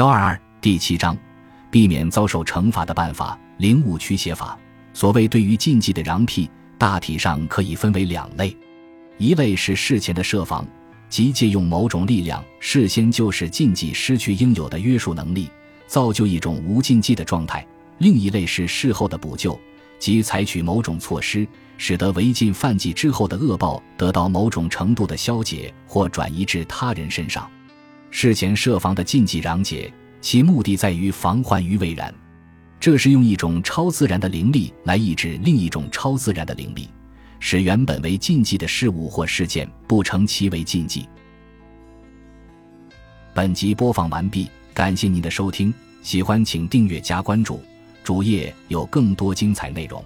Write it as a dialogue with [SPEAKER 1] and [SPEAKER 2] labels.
[SPEAKER 1] 幺二二第七章，避免遭受惩罚的办法。灵物驱邪法。所谓对于禁忌的攘辟，大体上可以分为两类：一类是事前的设防，即借用某种力量，事先就使禁忌失去应有的约束能力，造就一种无禁忌的状态；另一类是事后的补救，即采取某种措施，使得违禁犯忌之后的恶报得到某种程度的消解或转移至他人身上。事前设防的禁忌禳解，其目的在于防患于未然，这是用一种超自然的灵力来抑制另一种超自然的灵力，使原本为禁忌的事物或事件不成其为禁忌。本集播放完毕，感谢您的收听，喜欢请订阅加关注，主页有更多精彩内容。